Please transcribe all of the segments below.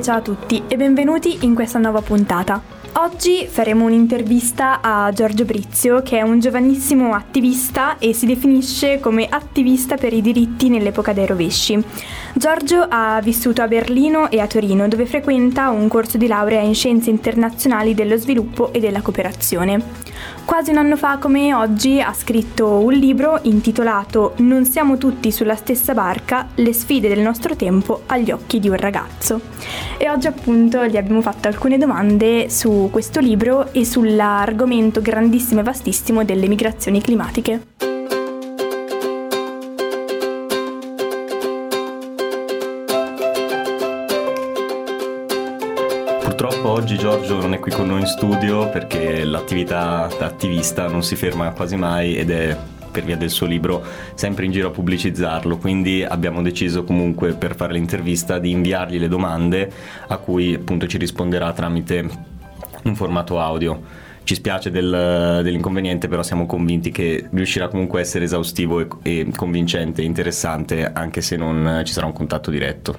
ciao a tutti e benvenuti in questa nuova puntata. Oggi faremo un'intervista a Giorgio Brizio, che è un giovanissimo attivista e si definisce come attivista per i diritti nell'epoca dei rovesci. Giorgio ha vissuto a Berlino e a Torino, dove frequenta un corso di laurea in scienze internazionali dello sviluppo e della cooperazione. Quasi un anno fa, come oggi, ha scritto un libro intitolato Non siamo tutti sulla stessa barca, le sfide del nostro tempo agli occhi di un ragazzo. E oggi appunto gli abbiamo fatto alcune domande su questo libro e sull'argomento grandissimo e vastissimo delle migrazioni climatiche. Non qui con noi in studio perché l'attività da attivista non si ferma quasi mai ed è per via del suo libro sempre in giro a pubblicizzarlo, quindi abbiamo deciso comunque per fare l'intervista di inviargli le domande a cui appunto ci risponderà tramite un formato audio. Ci spiace del, dell'inconveniente, però siamo convinti che riuscirà comunque a essere esaustivo e, e convincente e interessante, anche se non ci sarà un contatto diretto.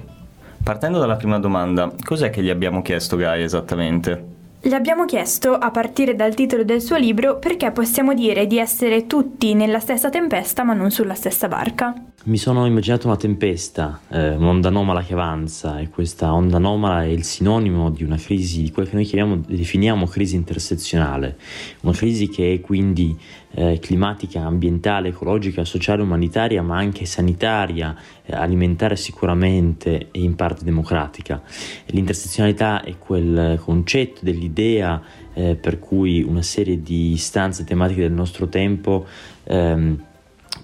Partendo dalla prima domanda, cos'è che gli abbiamo chiesto Gaia esattamente? Le abbiamo chiesto, a partire dal titolo del suo libro, perché possiamo dire di essere tutti nella stessa tempesta ma non sulla stessa barca. Mi sono immaginato una tempesta, eh, un'onda anomala che avanza e questa onda anomala è il sinonimo di una crisi, di quella che noi chiamiamo, definiamo crisi intersezionale, una crisi che è quindi eh, climatica, ambientale, ecologica, sociale, umanitaria, ma anche sanitaria, eh, alimentare sicuramente e in parte democratica. L'intersezionalità è quel concetto dell'idea eh, per cui una serie di istanze tematiche del nostro tempo ehm,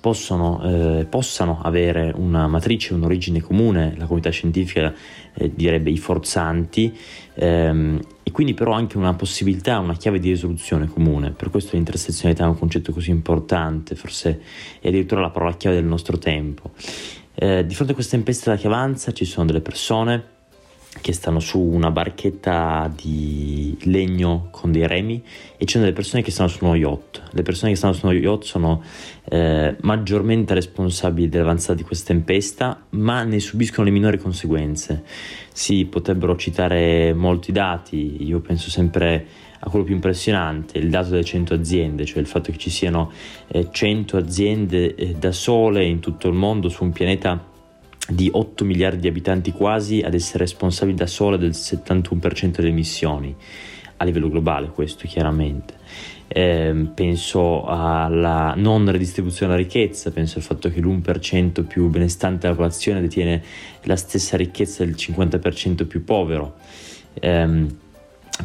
possono, eh, possano avere una matrice, un'origine comune, la comunità scientifica eh, direbbe i forzanti, ehm, e quindi però anche una possibilità, una chiave di risoluzione comune. Per questo l'intersezionalità è un concetto così importante, forse è addirittura la parola chiave del nostro tempo. Eh, di fronte a questa tempesta che avanza ci sono delle persone che stanno su una barchetta di legno con dei remi e ci sono delle persone che stanno su uno yacht. Le persone che stanno su uno yacht sono eh, maggiormente responsabili dell'avanzata di questa tempesta, ma ne subiscono le minori conseguenze. Si potrebbero citare molti dati, io penso sempre a quello più impressionante, il dato delle 100 aziende, cioè il fatto che ci siano eh, 100 aziende eh, da sole in tutto il mondo su un pianeta di 8 miliardi di abitanti quasi ad essere responsabili da sole del 71% delle emissioni a livello globale questo chiaramente. Eh, penso alla non redistribuzione della ricchezza penso al fatto che l'1% più benestante della popolazione detiene la stessa ricchezza del 50% più povero. Eh,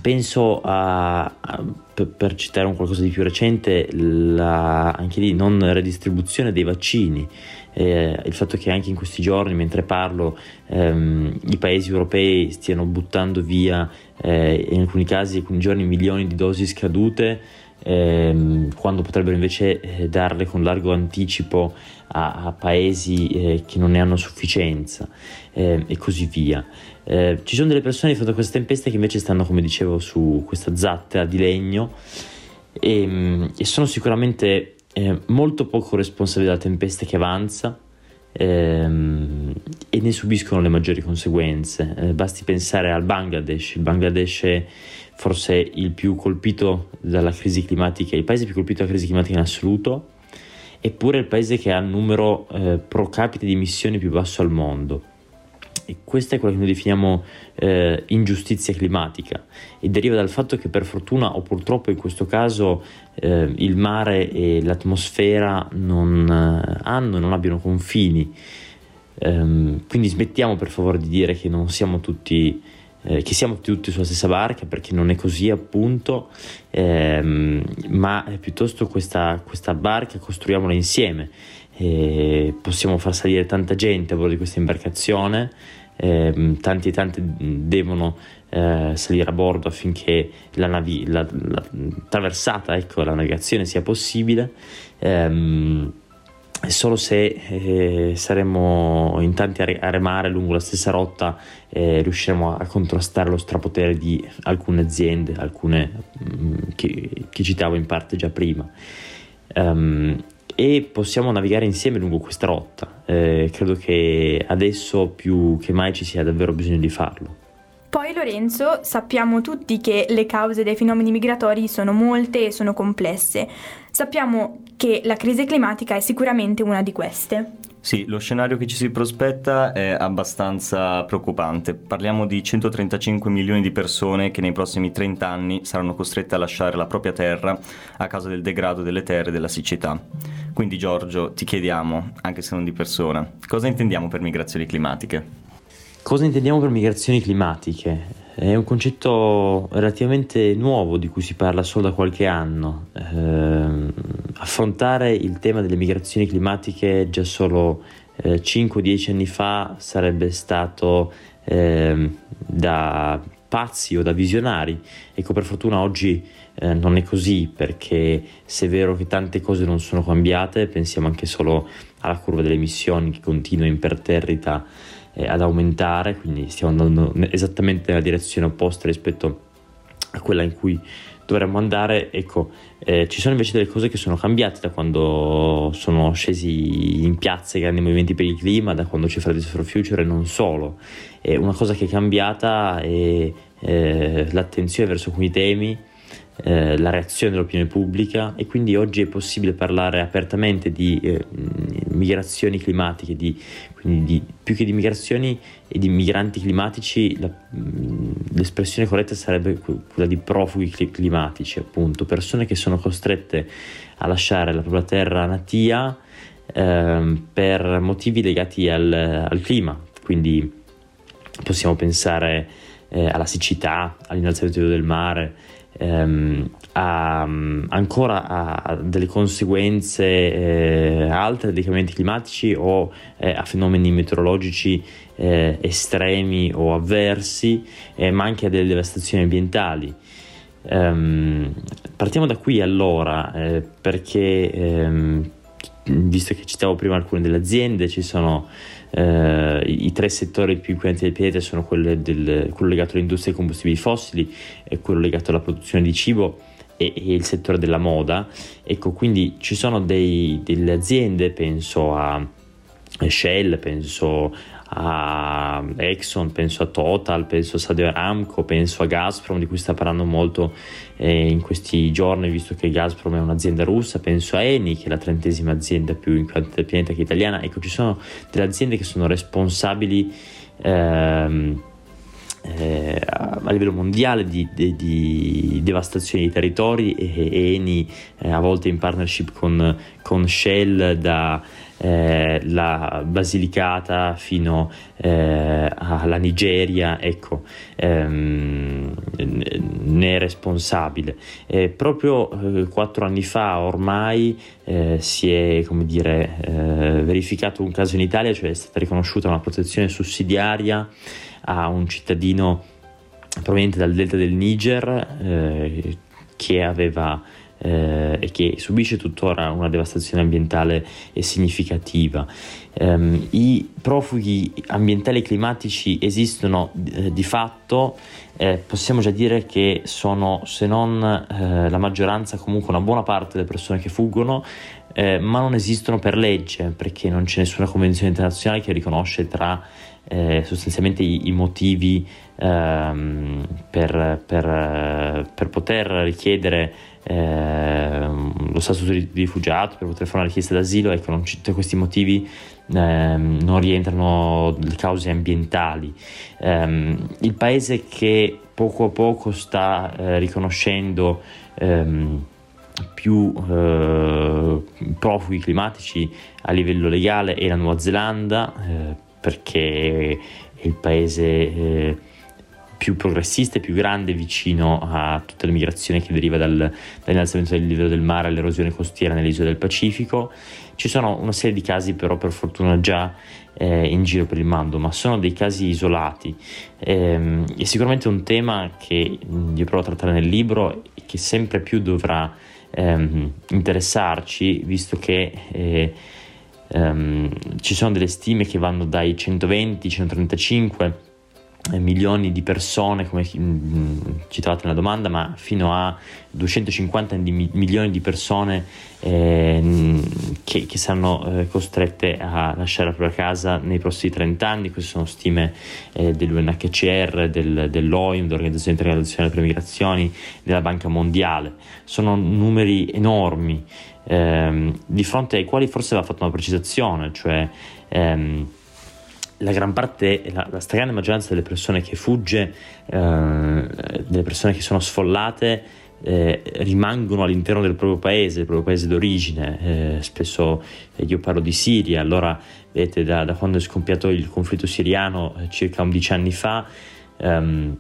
penso a, a per, per, citare un qualcosa di più recente la, anche lì non redistribuzione dei vaccini. Eh, il fatto che anche in questi giorni, mentre parlo, ehm, i paesi europei stiano buttando via, eh, in alcuni casi, in alcuni giorni, milioni di dosi scadute, ehm, quando potrebbero invece eh, darle con largo anticipo a, a paesi eh, che non ne hanno sufficienza ehm, e così via. Eh, ci sono delle persone di fronte a queste tempeste che invece stanno, come dicevo, su questa zattera di legno e, ehm, e sono sicuramente eh, molto poco responsabili della tempesta che avanza ehm, e ne subiscono le maggiori conseguenze. Eh, basti pensare al Bangladesh, il Bangladesh è forse il più colpito dalla crisi climatica, il paese più colpito dalla crisi climatica in assoluto, eppure il paese che ha il numero eh, pro capite di emissioni più basso al mondo. E questa è quella che noi definiamo eh, ingiustizia climatica e deriva dal fatto che per fortuna o purtroppo in questo caso eh, il mare e l'atmosfera non eh, hanno, non abbiano confini. Ehm, quindi smettiamo per favore di dire che non siamo tutti eh, che siamo tutti sulla stessa barca perché non è così appunto. Ehm, ma piuttosto questa, questa barca costruiamola insieme. Eh, possiamo far salire tanta gente a bordo di questa imbarcazione, eh, tanti e tanti devono eh, salire a bordo affinché la, navi- la, la traversata, ecco, la navigazione sia possibile. Ehm, solo se eh, saremo in tanti a remare lungo la stessa rotta eh, riusciremo a contrastare lo strapotere di alcune aziende, alcune mh, mm, che, che citavo in parte già prima. Um, e possiamo navigare insieme lungo questa rotta. Eh, credo che adesso più che mai ci sia davvero bisogno di farlo. Poi Lorenzo, sappiamo tutti che le cause dei fenomeni migratori sono molte e sono complesse. Sappiamo che la crisi climatica è sicuramente una di queste. Sì, lo scenario che ci si prospetta è abbastanza preoccupante. Parliamo di 135 milioni di persone che nei prossimi 30 anni saranno costrette a lasciare la propria terra a causa del degrado delle terre e della siccità. Quindi Giorgio, ti chiediamo, anche se non di persona, cosa intendiamo per migrazioni climatiche? Cosa intendiamo per migrazioni climatiche? È un concetto relativamente nuovo di cui si parla solo da qualche anno. Eh, affrontare il tema delle migrazioni climatiche già solo eh, 5-10 anni fa sarebbe stato eh, da pazzi o da visionari. Ecco, per fortuna oggi eh, non è così, perché se è vero che tante cose non sono cambiate, pensiamo anche solo alla curva delle emissioni che continua imperterrita eh, ad aumentare, quindi stiamo andando esattamente nella direzione opposta rispetto a quella in cui dovremmo andare. Ecco, eh, ci sono invece delle cose che sono cambiate da quando sono scesi in piazza i grandi movimenti per il clima, da quando c'è Fridays for Future e non solo. E una cosa che è cambiata è eh, l'attenzione verso quei temi eh, la reazione dell'opinione pubblica e quindi oggi è possibile parlare apertamente di eh, migrazioni climatiche, di, quindi di, più che di migrazioni e di migranti climatici, la, l'espressione corretta sarebbe quella di profughi climatici, appunto, persone che sono costrette a lasciare la propria terra natia eh, per motivi legati al, al, clima, quindi possiamo pensare eh, alla siccità, all'innalzamento del mare, ehm, a, ancora a delle conseguenze eh, altre dei cambiamenti climatici o eh, a fenomeni meteorologici eh, estremi o avversi, eh, ma anche a delle devastazioni ambientali. Um, partiamo da qui allora, eh, perché um, visto che citavo prima alcune delle aziende, ci sono eh, I tre settori più inquinanti del pianeta sono del, quello legato all'industria dei combustibili fossili, quello legato alla produzione di cibo e, e il settore della moda. Ecco, quindi ci sono dei, delle aziende, penso a Shell, penso a Exxon, penso a Total, penso a Saudi Aramco, penso a Gazprom di cui sta parlando molto eh, in questi giorni visto che Gazprom è un'azienda russa, penso a Eni che è la trentesima azienda più inquinante del pianeta che è italiana, ecco ci sono delle aziende che sono responsabili ehm, eh, a livello mondiale di, di, di, devastazione dei territori e, e Eni eh, a volte in partnership con, con Shell da eh, la Basilicata fino eh, alla Nigeria, ecco, ehm, ne è responsabile. Eh, proprio quattro anni fa ormai eh, si è come dire, eh, verificato un caso in Italia, cioè è stata riconosciuta una protezione sussidiaria a un cittadino proveniente dal delta del Niger eh, che aveva eh, e che subisce tuttora una devastazione ambientale significativa. Um, I profughi ambientali e climatici esistono eh, di fatto, eh, possiamo già dire che sono, se non eh, la maggioranza, comunque una buona parte delle persone che fuggono, eh, ma non esistono per legge, perché non c'è nessuna convenzione internazionale che riconosce tra eh, sostanzialmente i, i motivi ehm, per, per, per poter richiedere eh, lo statuto di rifugiato per poter fare una richiesta d'asilo, ecco, non c- questi motivi eh, non rientrano le cause ambientali. Eh, il paese che poco a poco sta eh, riconoscendo ehm, più eh, profughi climatici a livello legale è la Nuova Zelanda, eh, perché è il paese più progressista e più grande vicino a tutta l'immigrazione che deriva dal, dall'innalzamento del livello del mare all'erosione costiera nelle isole del Pacifico. Ci sono una serie di casi però per fortuna già eh, in giro per il mondo, ma sono dei casi isolati. Eh, è sicuramente un tema che io provo a trattare nel libro e che sempre più dovrà ehm, interessarci, visto che eh, ehm, ci sono delle stime che vanno dai 120-135 eh, milioni di persone, come mm, citavate nella domanda, ma fino a 250 di milioni di persone eh, che, che, saranno eh, costrette a lasciare la propria casa nei prossimi 30 anni. Queste sono stime eh, dell'UNHCR, del, dell'OIM, dell'Organizzazione Internazionale per le Migrazioni, della Banca Mondiale. Sono numeri enormi ehm, di fronte ai quali forse va fatta una precisazione, cioè ehm, la gran parte, la, la stragrande maggioranza delle persone che fugge, eh, delle persone che sono sfollate, eh, rimangono all'interno del proprio paese, del proprio paese d'origine. Eh, spesso eh, io parlo di Siria, allora vedete da, da, quando è scoppiato il conflitto siriano eh, circa 11 anni fa. Ehm,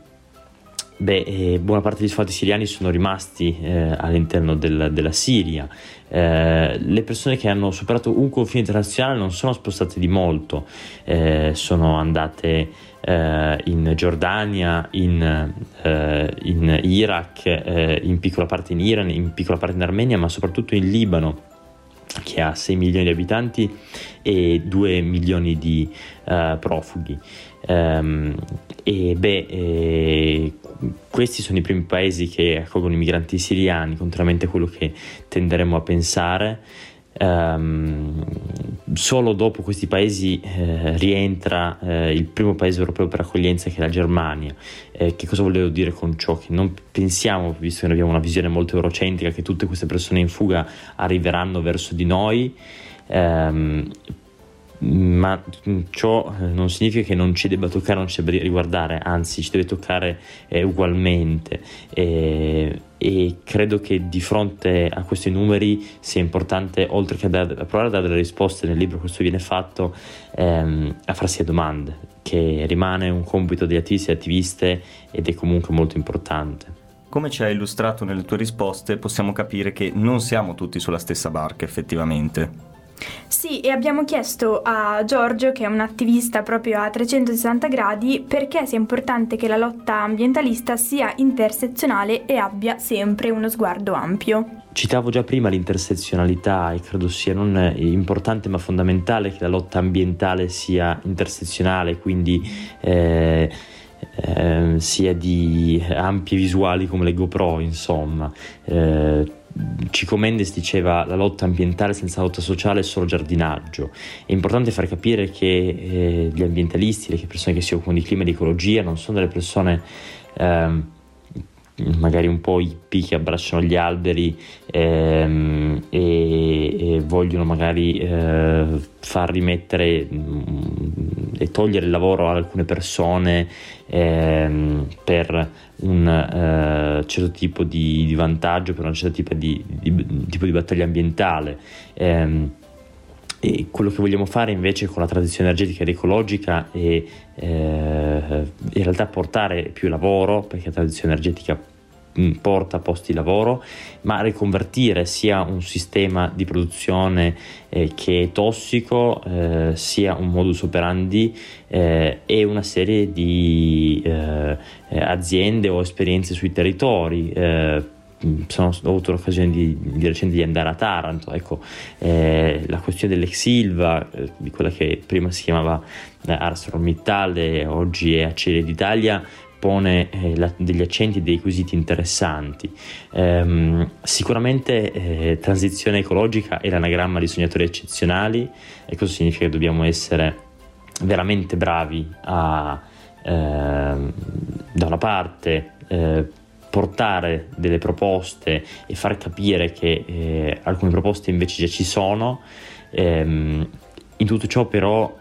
Beh, eh, buona parte degli sfollati siriani sono rimasti eh, all'interno del, della Siria. Eh, le persone che hanno superato un confine internazionale non sono spostate di molto, eh, sono andate eh, in Giordania, in, eh, in Iraq, in piccola parte in Iran, in piccola parte in Armenia, ma soprattutto in Libano che ha 6 milioni di abitanti e 2 milioni di uh, profughi. Um, e beh, eh, questi sono i primi paesi che accolgono i migranti siriani, contrariamente a quello che tenderemo a pensare. Um, solo dopo questi paesi eh, rientra eh, il primo paese europeo per accoglienza che è la Germania. Eh, che cosa volevo dire con ciò? Che non pensiamo, visto che noi abbiamo una visione molto eurocentrica, che tutte queste persone in fuga arriveranno verso di noi. Um, ma ciò eh, non significa che non ci debba toccare, non ci debba riguardare, anzi ci deve toccare eh, ugualmente e, e, credo che di fronte a questi numeri sia importante, oltre che a, dare, a provare a dare delle risposte nel libro, questo viene fatto, ehm, a farsi domande, che rimane un compito degli attivisti e attiviste ed è comunque molto importante. Come ci hai illustrato nelle tue risposte, possiamo capire che non siamo tutti sulla stessa barca effettivamente. Sì, e abbiamo chiesto a Giorgio, che è un attivista proprio a 360 gradi, perché sia importante che la lotta ambientalista sia intersezionale e abbia sempre uno sguardo ampio. Citavo già prima l'intersezionalità e credo sia non importante ma fondamentale che la lotta ambientale sia intersezionale, quindi eh, eh, sia di ampie visuali come le GoPro, insomma. Eh, Cico Mendes diceva la lotta ambientale senza lotta sociale è solo giardinaggio. È importante far capire che eh, gli ambientalisti, le persone che si occupano di clima e di ecologia non sono delle persone eh, magari un po' hippie che abbracciano gli alberi ehm, e, e, vogliono magari eh, far rimettere mh, mm, e togliere il lavoro a alcune persone ehm, per un uh, certo tipo di, di, vantaggio, per un certo tipo di, di, tipo di battaglia ambientale. Um, e quello che vogliamo fare invece con la transizione energetica ed ecologica è eh, in realtà portare più lavoro, perché la transizione energetica porta posti di lavoro, ma riconvertire sia un sistema di produzione eh, che è tossico, eh, sia un modus operandi eh, e una serie di eh, aziende o esperienze sui territori eh, sono, ho avuto l'occasione di, di, recente di andare a Taranto, ecco, eh, la questione dell'ex Silva, eh, di quella che prima si chiamava eh, ArcelorMittal e oggi è Acciaierie d'Italia, pone eh, la, degli accenti e dei quesiti interessanti. Ehm, sicuramente eh, transizione ecologica è l'anagramma di sognatori eccezionali e questo significa che dobbiamo essere veramente bravi a, ehm, da una parte, eh, portare delle proposte e far capire che eh, alcune proposte invece già ci sono. Ehm, in tutto ciò però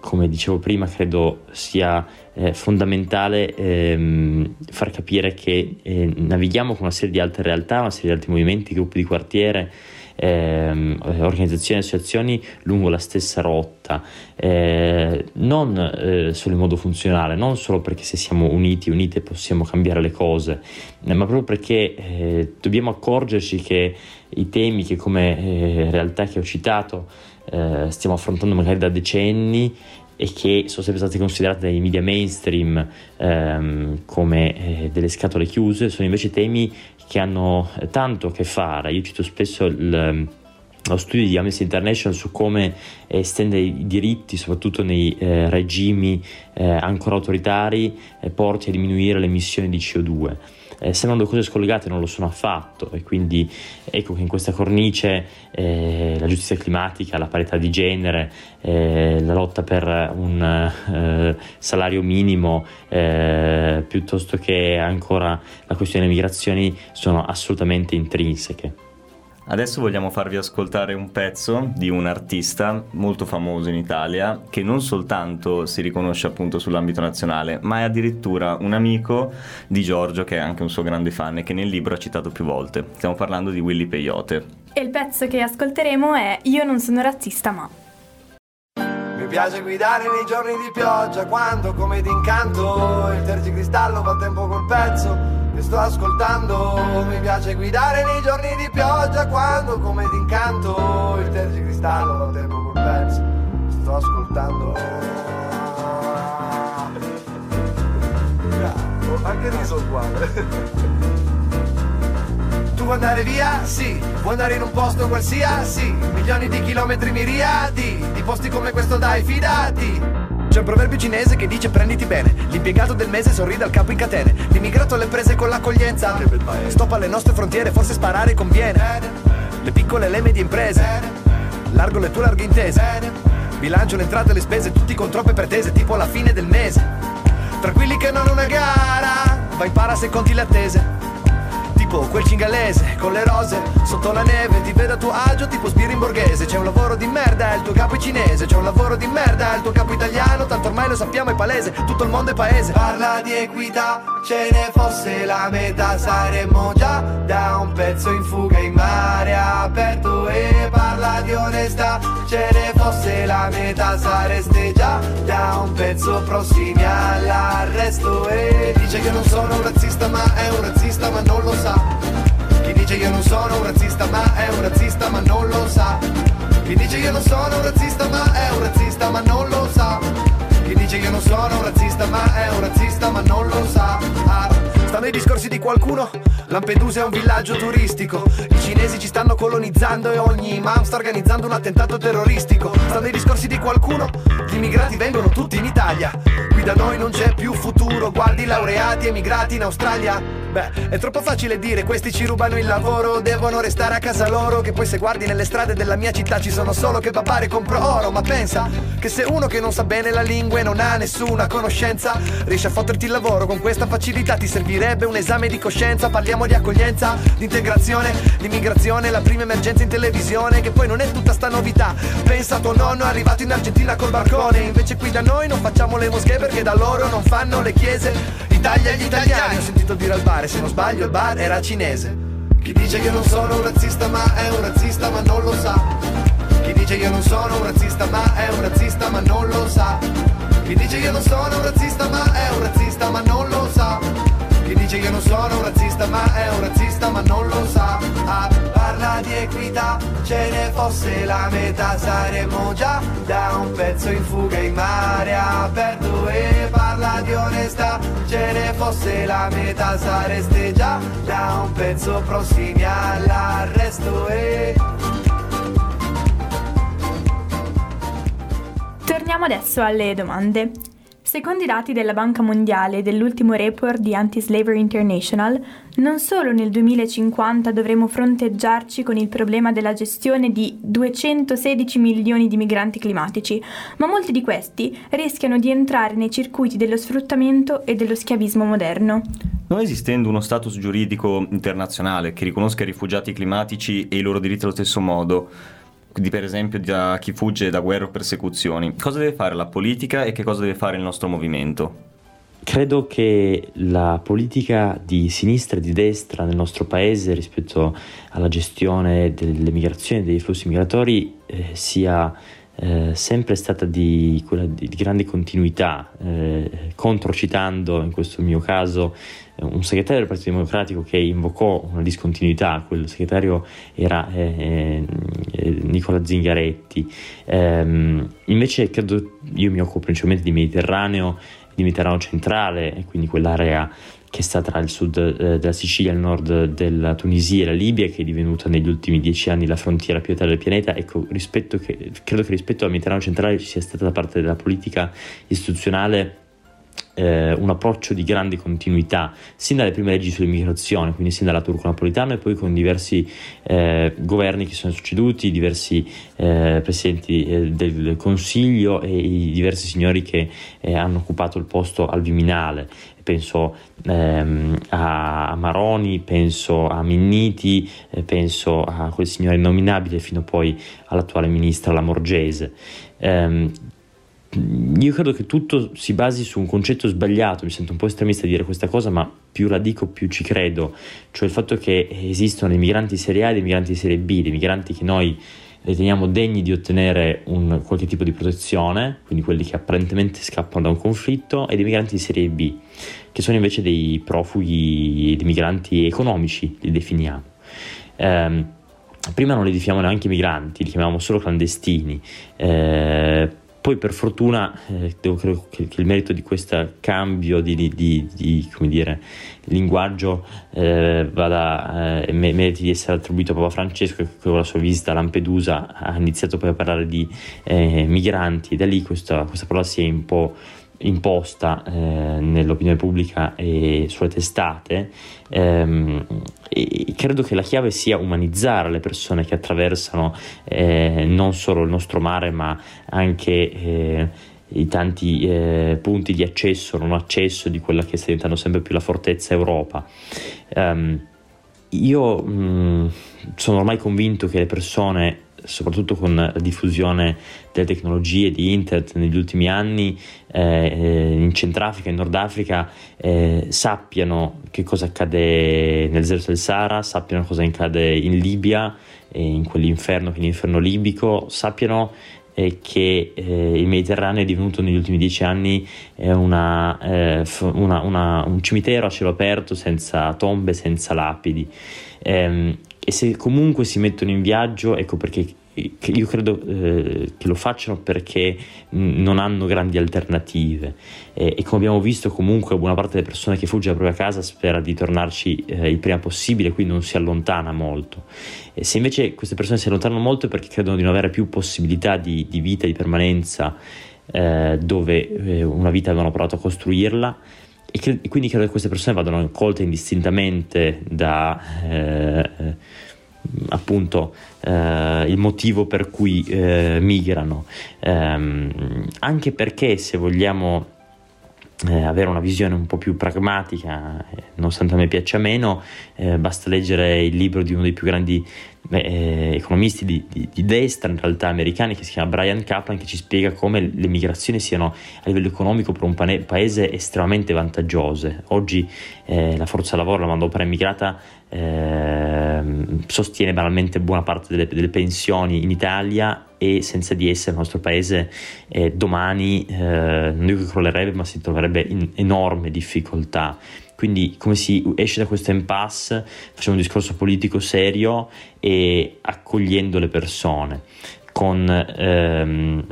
come dicevo prima, credo sia eh, fondamentale ehm, far capire che eh, navighiamo con una serie di altre realtà, una serie di altri movimenti, gruppi di quartiere, ehm, organizzazioni e associazioni lungo la stessa rotta, eh, non eh, solo in modo funzionale, non solo perché se siamo uniti, unite possiamo cambiare le cose, eh, ma proprio perché eh, dobbiamo accorgerci che i temi che come realtà che ho citato eh, stiamo affrontando magari da decenni e che sono sempre state considerate dai media mainstream ehm, come eh, delle scatole chiuse, sono invece temi che hanno tanto a che fare. Io cito spesso il, lo studio di Amnesty International su come estendere i diritti, soprattutto nei eh, regimi eh, ancora autoritari, porti a diminuire le emissioni di CO2 eh, sembrano due cose scollegate, non lo sono affatto e quindi ecco che in questa cornice eh, la giustizia climatica, la parità di genere, eh, la lotta per un eh, salario minimo eh, piuttosto che ancora la questione delle migrazioni sono assolutamente intrinseche. Adesso vogliamo farvi ascoltare un pezzo di un artista molto famoso in Italia che non soltanto si riconosce appunto sull'ambito nazionale, ma è addirittura un amico di Giorgio che è anche un suo grande fan e che nel libro ha citato più volte. Stiamo parlando di Willy Peyote. E il pezzo che ascolteremo è Io non sono razzista ma. Mi piace guidare nei giorni di pioggia quando come d'incanto il tergicristallo fa tempo col pezzo che sto ascoltando Mi piace guidare nei giorni di pioggia Quando come d'incanto il tergicristallo lo tempo col pezzo Sto ascoltando Bravo, anche riso uguale Tu vuoi andare via? Sì. Vuoi andare in un posto qualsiasi? Milioni di chilometri miriadi Di posti come questo dai, fidati c'è un proverbio cinese che dice prenditi bene. L'impiegato del mese sorride al capo in catene. L'immigrato alle prese con l'accoglienza. Stop alle nostre frontiere, forse sparare conviene. Le piccole e le medie imprese. Largo le tue larghe intese. Bilancio le entrate e le spese, tutti con troppe pretese, tipo alla fine del mese. Tranquilli che non è una gara, vai impara se conti le attese tipo quel cingalese con le rose sotto la neve ti vedo a tuo agio tipo sbirri in borghese. C'è un lavoro di merda il tuo capo è cinese. C'è un lavoro di merda il tuo capo italiano tanto ormai lo sappiamo è palese. Tutto il mondo è paese. Parla di equità ce ne fosse la metà. Saremmo già da un pezzo in fuga in mare aperto e parla di onestà. Ce ne fosse la metà sareste già da un pezzo prossimi all'arresto. E dice che non sono un razzista ma è un razzista ma non lo sa chi dice io non sono un razzista ma è un razzista ma non lo sa. Chi dice io non sono un razzista ma è un razzista ma non lo sa. Chi dice io non sono un razzista ma è un razzista ma non lo sa. Ah. Stanno i discorsi di qualcuno. Lampedusa è un villaggio turistico. I cinesi ci stanno colonizzando e ogni imam sta organizzando un attentato terroristico. Stanno i discorsi di qualcuno. Gli immigrati vengono tutti in Italia. Qui da noi non c'è più futuro. Guardi laureati emigrati in Australia Beh, è troppo facile dire questi ci rubano il lavoro, devono restare a casa loro, che poi se guardi nelle strade della mia città ci sono solo che papà e compro oro, ma pensa che se uno che non sa bene la lingua e non ha nessuna conoscenza, riesce a fotterti il lavoro con questa facilità, ti servirebbe un esame di coscienza, parliamo di accoglienza, di integrazione, di immigrazione, la prima emergenza in televisione, che poi non è tutta sta novità. Pensa a tuo nonno arrivato in Argentina col barcone, invece qui da noi non facciamo le moschee perché da loro non fanno le chiese. Italia agli italiani. Ho sentito dire al bar e se non sbaglio il bar era cinese. Chi dice che non sono un razzista ma è un razzista ma non lo sa. Chi dice io non sono un razzista ma è un razzista ma non lo sa. Chi dice io non sono un razzista ma è un razzista ma non lo sa. Chi dice che non sono un razzista ma è un razzista ma non lo sa. Ah, Parla di equità, ce ne fosse la metà saremmo già Da un pezzo in fuga in mare aperto e onestà Ce ne fosse la metà sareste già Da un pezzo prossimi all'arresto e... Torniamo adesso alle domande. Secondo i dati della Banca Mondiale dell'ultimo report di Anti-Slavery International, non solo nel 2050 dovremo fronteggiarci con il problema della gestione di 216 milioni di migranti climatici, ma molti di questi rischiano di entrare nei circuiti dello sfruttamento e dello schiavismo moderno. Non esistendo uno status giuridico internazionale che riconosca i rifugiati climatici e i loro diritti allo stesso modo, di per esempio da chi fugge da guerre o persecuzioni. Cosa deve fare la politica e che cosa deve fare il nostro movimento? Credo che la politica di sinistra e di destra nel nostro paese rispetto alla gestione delle migrazioni dei flussi migratori eh, sia eh, sempre stata di, quella di, grande continuità, eh, controcitando in questo mio caso un segretario del Partito Democratico che invocò una discontinuità, quel segretario era eh, eh, Nicola Zingaretti. Ehm, invece credo, io mi occupo principalmente di Mediterraneo, di Mediterraneo centrale, quindi quell'area che sta tra il sud eh, della Sicilia il nord della Tunisia e la Libia, che è divenuta negli ultimi dieci anni la frontiera più alta del pianeta. Ecco, che, credo che rispetto al Mediterraneo centrale ci sia stata da parte della politica istituzionale eh, un approccio di grande continuità, sin dalle prime leggi sull'immigrazione, quindi sin dalla Turco Napolitano e poi con diversi eh, governi che sono succeduti, diversi eh, presidenti eh, del Consiglio e i diversi signori che eh, hanno occupato il posto al Viminale. Penso ehm, a Maroni, penso a Minniti, eh, penso a quel signore innominabile fino poi all'attuale ministra Lamorgese. Um, io credo che tutto si basi su un concetto sbagliato, mi sento un po' estremista a dire questa cosa, ma più la dico più ci credo, cioè il fatto che esistono i migranti serie A e i migranti serie B, dei migranti che noi riteniamo degni di ottenere un, qualche tipo di protezione, quindi quelli che apparentemente scappano da un conflitto, e dei migranti di serie B, che sono invece dei profughi, dei migranti economici, li definiamo. Eh, prima non li definiamo neanche migranti, li chiamavamo solo clandestini. Eh, poi per fortuna eh, credo che, che, il merito di questo cambio di, di, di, di dire, linguaggio eh, vada, eh, meriti di essere attribuito a Papa Francesco che con la sua visita a Lampedusa ha iniziato poi a parlare di eh, migranti. E da lì questa, questa parola si è un po' imposta eh, nell'opinione pubblica e sulle testate ehm, e credo che la chiave sia umanizzare le persone che attraversano eh, non solo il nostro mare ma anche eh, i tanti eh, punti di accesso non accesso di quella che sta diventando sempre più la fortezza Europa. Um, io mh, mm, sono ormai convinto che le persone soprattutto con la diffusione delle tecnologie di internet negli ultimi anni eh, in Centrafrica e in Nord Africa eh, sappiano che cosa accade nel deserto del Sahara, sappiano cosa accade in Libia, eh, in quell'inferno che è l'inferno libico, sappiano eh, che eh, il Mediterraneo è divenuto negli ultimi dieci anni una, eh, una, una, un cimitero a cielo aperto senza tombe, senza lapidi. Ehm, e se comunque si mettono in viaggio, ecco perché io credo eh, che lo facciano perché non hanno grandi alternative. E, e, come abbiamo visto comunque buona parte delle persone che fugge dalla propria casa spera di tornarci eh, il prima possibile quindi non si allontana molto. E se invece queste persone si allontanano molto è perché credono di non avere più possibilità di, di vita, di permanenza eh, dove eh, una vita avevano provato a costruirla. E, che, e, quindi credo che queste persone vadano accolte indistintamente da eh, appunto eh, il motivo per cui eh, migrano, ehm, anche perché se vogliamo eh, avere una visione un po' più pragmatica, eh, nonostante a me piaccia meno, eh, basta leggere il libro di uno dei più grandi eh, economisti di, di, di, destra, in realtà americani, che si chiama Brian Kaplan, che ci spiega come le migrazioni siano a livello economico per un pane, paese estremamente vantaggiose. Oggi eh, la forza lavoro, la manodopera immigrata, eh, sostiene banalmente buona parte delle, delle, pensioni in Italia e senza di esse il nostro paese eh, domani eh, non dico che crollerebbe, ma si troverebbe in enorme difficoltà. Quindi come si esce da questo impasse? Facciamo un discorso politico serio e accogliendo le persone. Con ehm,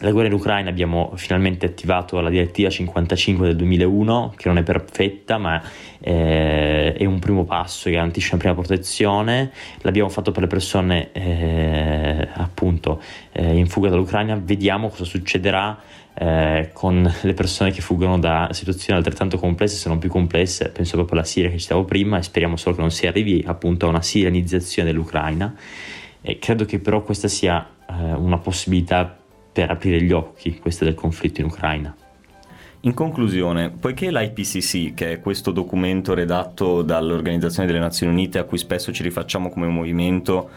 la guerra in Ucraina abbiamo finalmente attivato la direttiva 55 del 2001, che non è perfetta, ma eh, è un primo passo che garantisce una prima protezione. L'abbiamo fatto per le persone eh, appunto eh, in fuga dall'Ucraina. Vediamo cosa succederà eh, con le persone che fuggono da situazioni altrettanto complesse, se non più complesse, penso proprio alla Siria che citavo prima, e speriamo solo che non si arrivi appunto a una sirianizzazione dell'Ucraina. E credo che però questa sia eh, una possibilità per aprire gli occhi, questa del conflitto in Ucraina. In conclusione, poiché l'IPCC, che è questo documento redatto dall'Organizzazione delle Nazioni Unite a cui spesso ci rifacciamo come movimento,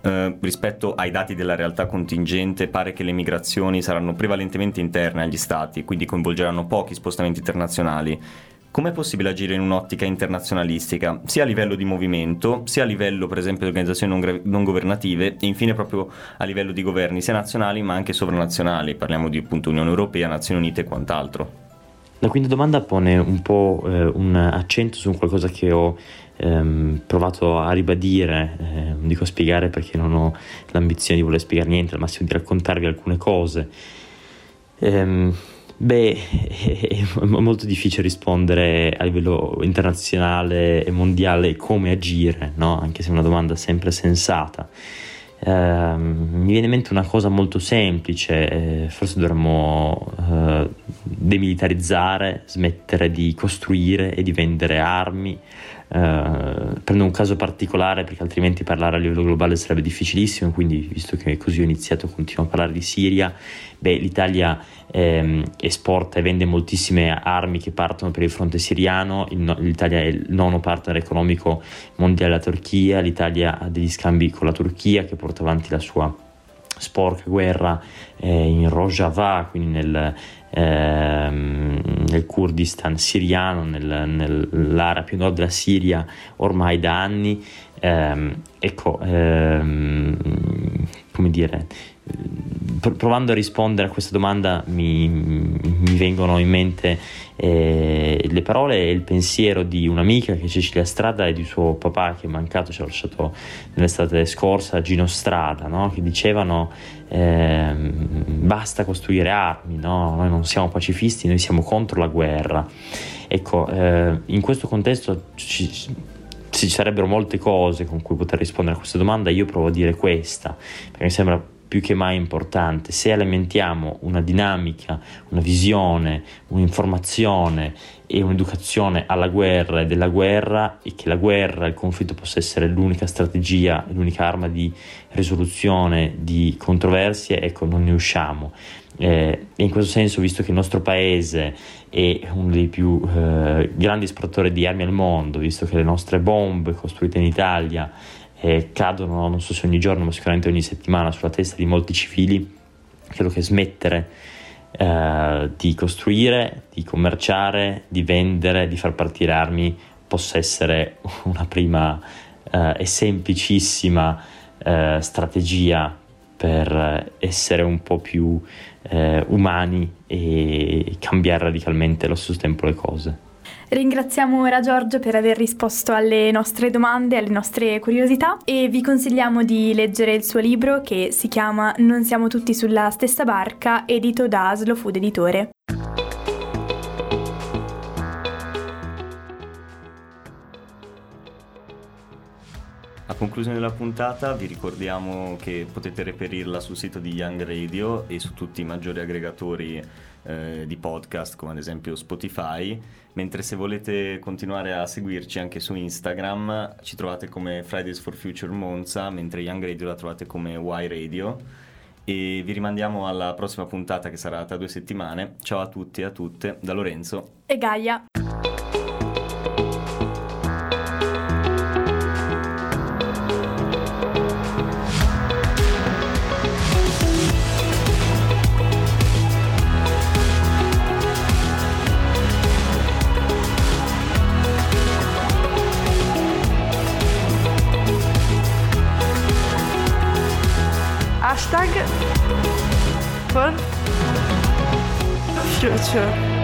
eh, rispetto ai dati della realtà contingente pare che le migrazioni saranno prevalentemente interne agli stati, quindi coinvolgeranno pochi spostamenti internazionali. Com'è possibile agire in un'ottica internazionalistica, sia a livello di movimento, sia a livello per esempio di organizzazioni non, gra- non governative e infine proprio a livello di governi sia nazionali ma anche sovranazionali, parliamo di appunto Unione Europea, Nazioni Unite e quant'altro? La quinta domanda pone un po' eh, un accento su qualcosa che ho ehm, provato a ribadire, eh, non dico spiegare perché non ho l'ambizione di voler spiegare niente, al massimo di raccontarvi alcune cose. Ehm, Beh, è molto difficile rispondere a livello internazionale e mondiale come agire, no? anche se è una domanda sempre sensata. Uh, mi viene in mente una cosa molto semplice, eh, forse dovremmo uh, demilitarizzare, smettere di costruire e di vendere armi, prendo un caso particolare perché altrimenti parlare a livello globale sarebbe difficilissimo, quindi visto che così ho iniziato continuo a parlare di Siria, beh, l'Italia ehm, esporta e vende moltissime armi che partono per il fronte siriano, il no- l'Italia è il nono partner economico mondiale della Turchia, l'Italia ha degli scambi con la Turchia che porta avanti la sua sporca guerra eh, in Rojava, quindi nel, ehm, nel Kurdistan siriano, nel, nell'area più nord della Siria ormai da anni. Ehm, ecco, ehm, come dire, provando a rispondere a questa domanda mi, mi vengono in mente eh, le parole e il pensiero di un'amica che è Cecilia Strada e di suo papà che è mancato, ci ha lasciato nell'estate scorsa, Gino Strada, no? che dicevano eh, basta costruire armi, no? noi non siamo pacifisti, noi siamo contro la guerra. Ecco, eh, in questo contesto ci, ci sarebbero molte cose con cui poter rispondere a questa domanda, io provo a dire questa, perché mi sembra più che mai importante. Se alimentiamo una dinamica, una visione, un'informazione e un'educazione alla guerra e della guerra e che la guerra, il conflitto possa essere l'unica strategia, l'unica arma di risoluzione di controversie, ecco, non ne usciamo. Eh, in questo senso, visto che il nostro paese è uno dei più eh, grandi esportatori di armi al mondo, visto che le nostre bombe costruite in Italia eh, cadono, non so se ogni giorno, ma sicuramente ogni settimana sulla testa di molti civili, credo che smettere eh, di costruire, di commerciare, di vendere, di far partire armi possa essere una prima eh, e semplicissima eh, strategia per essere un po' più eh, umani e cambiare radicalmente allo stesso tempo le cose. Ringraziamo ora Giorgio per aver risposto alle nostre domande, alle nostre curiosità e vi consigliamo di leggere il suo libro che si chiama Non siamo tutti sulla stessa barca, edito da Slow Food Editore. Conclusione della puntata vi ricordiamo che potete reperirla sul sito di Young Radio e su tutti i maggiori aggregatori eh, di podcast come ad esempio Spotify, mentre se volete continuare a seguirci anche su Instagram ci trovate come Fridays for Future Monza, mentre Young Radio la trovate come Y Radio e vi rimandiamo alla prossima puntata che sarà tra due settimane. Ciao a tutti e a tutte da Lorenzo e Gaia. Future.